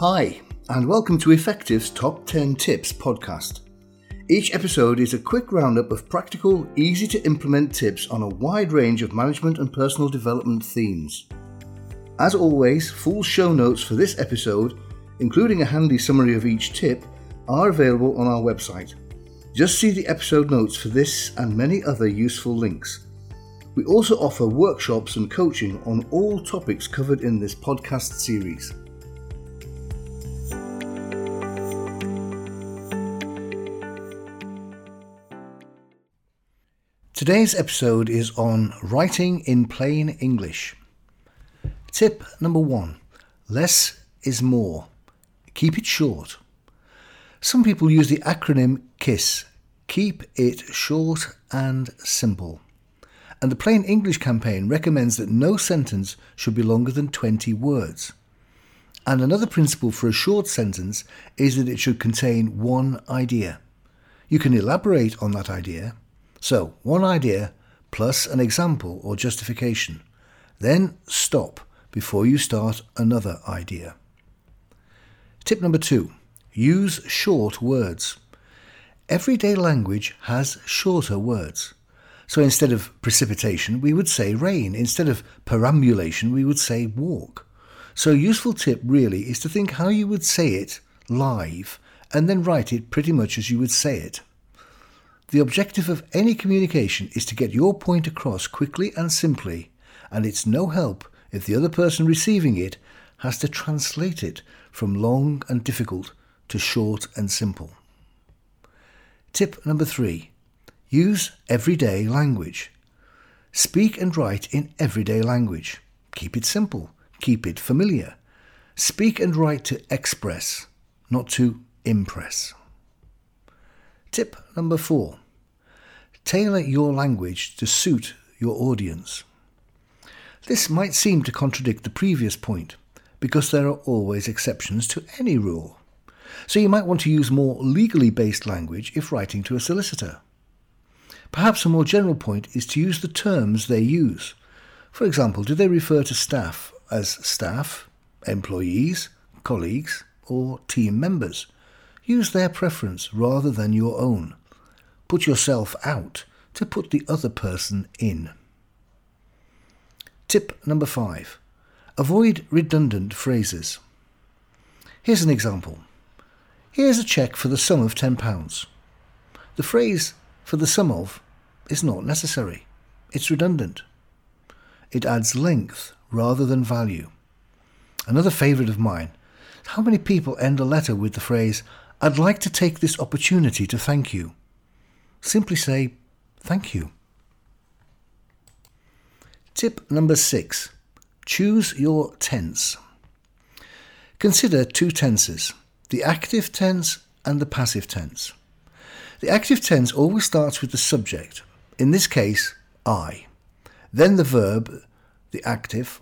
Hi, and welcome to Effective's Top 10 Tips podcast. Each episode is a quick roundup of practical, easy to implement tips on a wide range of management and personal development themes. As always, full show notes for this episode, including a handy summary of each tip, are available on our website. Just see the episode notes for this and many other useful links. We also offer workshops and coaching on all topics covered in this podcast series. Today's episode is on writing in plain English. Tip number one less is more. Keep it short. Some people use the acronym KISS Keep It Short and Simple. And the Plain English campaign recommends that no sentence should be longer than 20 words. And another principle for a short sentence is that it should contain one idea. You can elaborate on that idea so, one idea plus an example or justification. Then stop before you start another idea. Tip number two use short words. Everyday language has shorter words. So instead of precipitation, we would say rain. Instead of perambulation, we would say walk. So a useful tip really is to think how you would say it live and then write it pretty much as you would say it. The objective of any communication is to get your point across quickly and simply, and it's no help if the other person receiving it has to translate it from long and difficult to short and simple. Tip number three use everyday language. Speak and write in everyday language. Keep it simple, keep it familiar. Speak and write to express, not to impress. Tip number four tailor your language to suit your audience. This might seem to contradict the previous point, because there are always exceptions to any rule. So you might want to use more legally based language if writing to a solicitor. Perhaps a more general point is to use the terms they use. For example, do they refer to staff as staff, employees, colleagues, or team members? Use their preference rather than your own. Put yourself out to put the other person in. Tip number five avoid redundant phrases. Here's an example. Here's a cheque for the sum of £10. The phrase for the sum of is not necessary. It's redundant. It adds length rather than value. Another favourite of mine how many people end a letter with the phrase, I'd like to take this opportunity to thank you? Simply say, thank you. Tip number six choose your tense. Consider two tenses the active tense and the passive tense. The active tense always starts with the subject, in this case, I, then the verb, the active,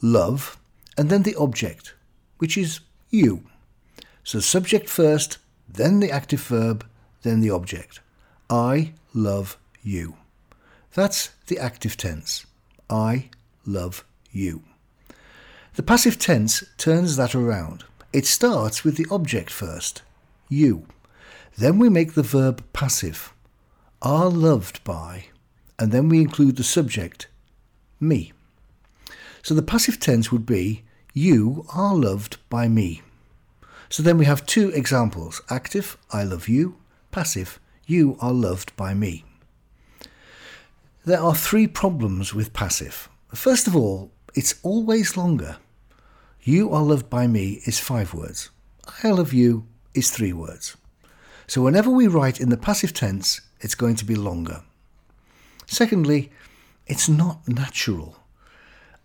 love, and then the object, which is you. So subject first, then the active verb, then the object. I love you. That's the active tense. I love you. The passive tense turns that around. It starts with the object first, you. Then we make the verb passive, are loved by, and then we include the subject, me. So the passive tense would be, you are loved by me. So then we have two examples active, I love you, passive, you are loved by me. There are three problems with passive. First of all, it's always longer. You are loved by me is five words. I love you is three words. So whenever we write in the passive tense, it's going to be longer. Secondly, it's not natural.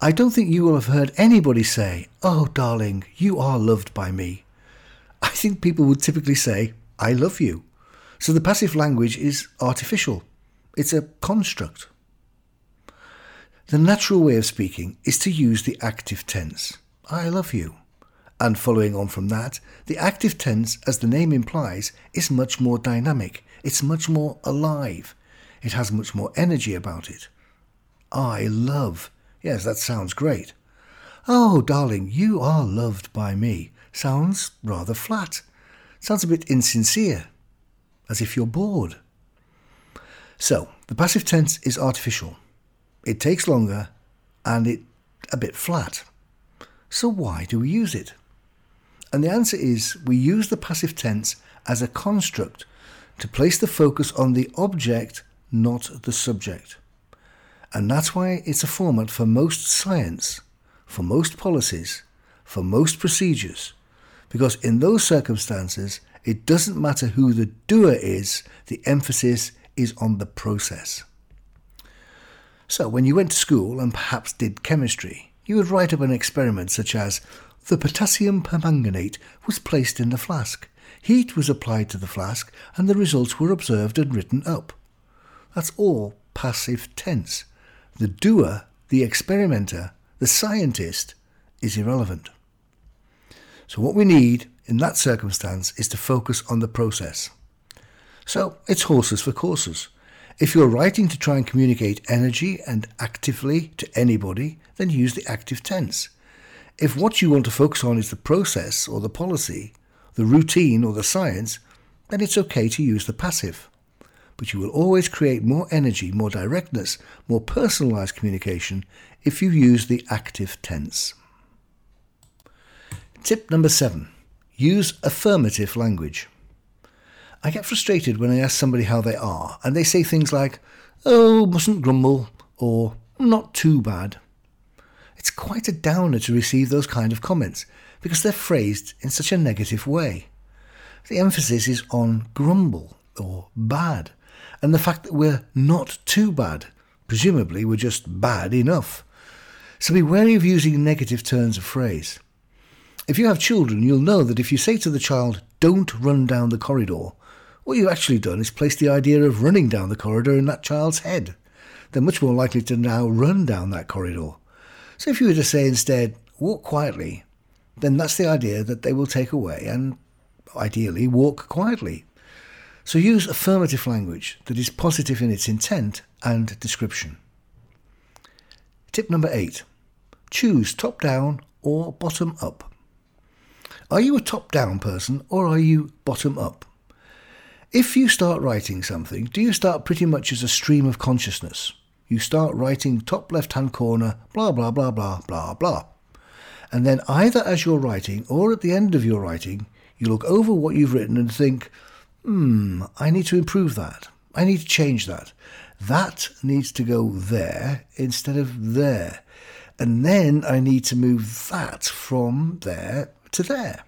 I don't think you will have heard anybody say, Oh, darling, you are loved by me. I think people would typically say, I love you. So the passive language is artificial, it's a construct. The natural way of speaking is to use the active tense, I love you. And following on from that, the active tense, as the name implies, is much more dynamic, it's much more alive, it has much more energy about it. I love. Yes, that sounds great. Oh, darling, you are loved by me. Sounds rather flat. Sounds a bit insincere, as if you're bored. So, the passive tense is artificial. It takes longer and it a bit flat. So why do we use it? And the answer is we use the passive tense as a construct to place the focus on the object, not the subject. And that's why it's a format for most science, for most policies, for most procedures, because in those circumstances, it doesn't matter who the doer is, the emphasis is on the process. So, when you went to school and perhaps did chemistry, you would write up an experiment such as the potassium permanganate was placed in the flask, heat was applied to the flask, and the results were observed and written up. That's all passive tense. The doer, the experimenter, the scientist is irrelevant. So, what we need in that circumstance is to focus on the process. So, it's horses for courses. If you're writing to try and communicate energy and actively to anybody, then use the active tense. If what you want to focus on is the process or the policy, the routine or the science, then it's okay to use the passive. But you will always create more energy, more directness, more personalized communication if you use the active tense. Tip number seven use affirmative language. I get frustrated when I ask somebody how they are and they say things like, oh, mustn't grumble, or not too bad. It's quite a downer to receive those kind of comments because they're phrased in such a negative way. The emphasis is on grumble or bad, and the fact that we're not too bad. Presumably, we're just bad enough. So be wary of using negative turns of phrase. If you have children, you'll know that if you say to the child, don't run down the corridor, what you've actually done is place the idea of running down the corridor in that child's head. They're much more likely to now run down that corridor. So if you were to say instead, walk quietly, then that's the idea that they will take away and ideally walk quietly. So use affirmative language that is positive in its intent and description. Tip number eight choose top down or bottom up. Are you a top down person or are you bottom up? If you start writing something, do you start pretty much as a stream of consciousness? You start writing top left hand corner, blah, blah, blah, blah, blah, blah. And then either as you're writing or at the end of your writing, you look over what you've written and think, hmm, I need to improve that. I need to change that. That needs to go there instead of there. And then I need to move that from there to there.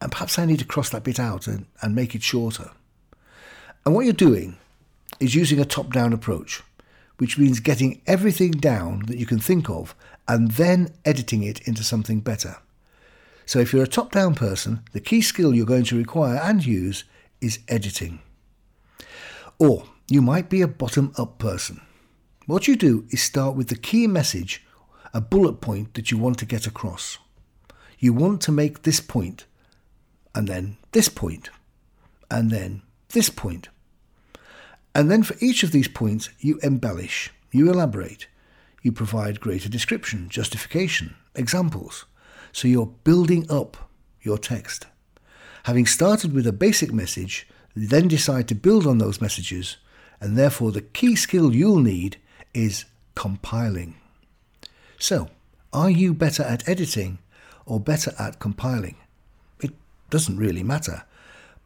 And perhaps I need to cross that bit out and, and make it shorter. And what you're doing is using a top down approach, which means getting everything down that you can think of and then editing it into something better. So if you're a top down person, the key skill you're going to require and use is editing. Or you might be a bottom up person. What you do is start with the key message, a bullet point that you want to get across you want to make this point, and then this point, and then this point. And then for each of these points, you embellish, you elaborate, you provide greater description, justification, examples. So you're building up your text. Having started with a basic message, then decide to build on those messages, and therefore the key skill you'll need is compiling. So, are you better at editing or better at compiling. It doesn't really matter.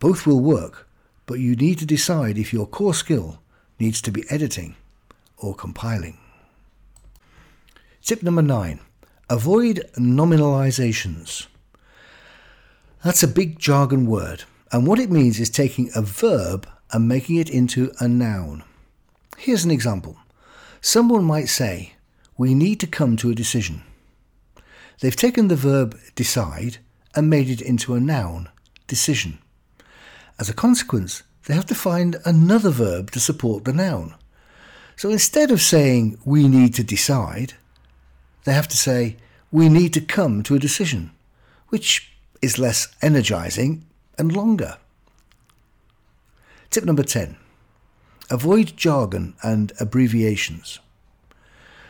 Both will work, but you need to decide if your core skill needs to be editing or compiling. Tip number nine avoid nominalizations. That's a big jargon word, and what it means is taking a verb and making it into a noun. Here's an example. Someone might say, We need to come to a decision. They've taken the verb decide and made it into a noun, decision. As a consequence, they have to find another verb to support the noun. So instead of saying we need to decide, they have to say we need to come to a decision, which is less energizing and longer. Tip number 10 Avoid jargon and abbreviations.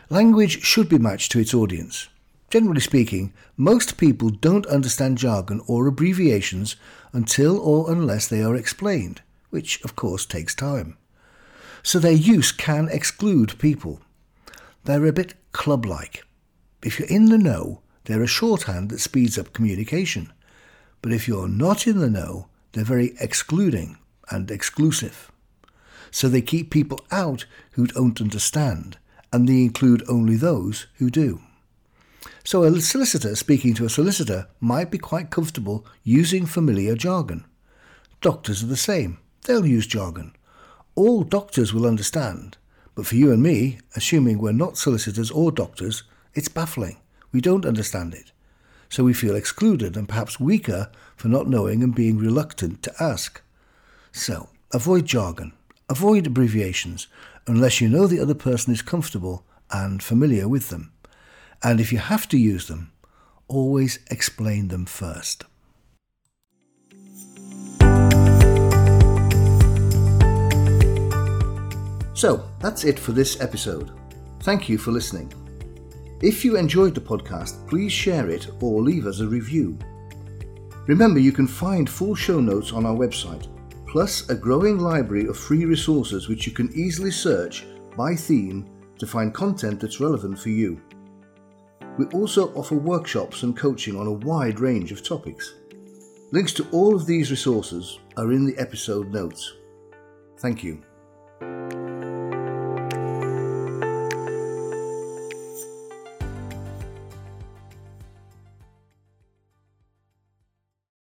Language should be matched to its audience. Generally speaking, most people don't understand jargon or abbreviations until or unless they are explained, which of course takes time. So their use can exclude people. They're a bit club like. If you're in the know, they're a shorthand that speeds up communication. But if you're not in the know, they're very excluding and exclusive. So they keep people out who don't understand, and they include only those who do. So a solicitor speaking to a solicitor might be quite comfortable using familiar jargon. Doctors are the same. They'll use jargon. All doctors will understand. But for you and me, assuming we're not solicitors or doctors, it's baffling. We don't understand it. So we feel excluded and perhaps weaker for not knowing and being reluctant to ask. So, avoid jargon, avoid abbreviations, unless you know the other person is comfortable and familiar with them. And if you have to use them, always explain them first. So, that's it for this episode. Thank you for listening. If you enjoyed the podcast, please share it or leave us a review. Remember, you can find full show notes on our website, plus a growing library of free resources which you can easily search by theme to find content that's relevant for you. We also offer workshops and coaching on a wide range of topics. Links to all of these resources are in the episode notes. Thank you.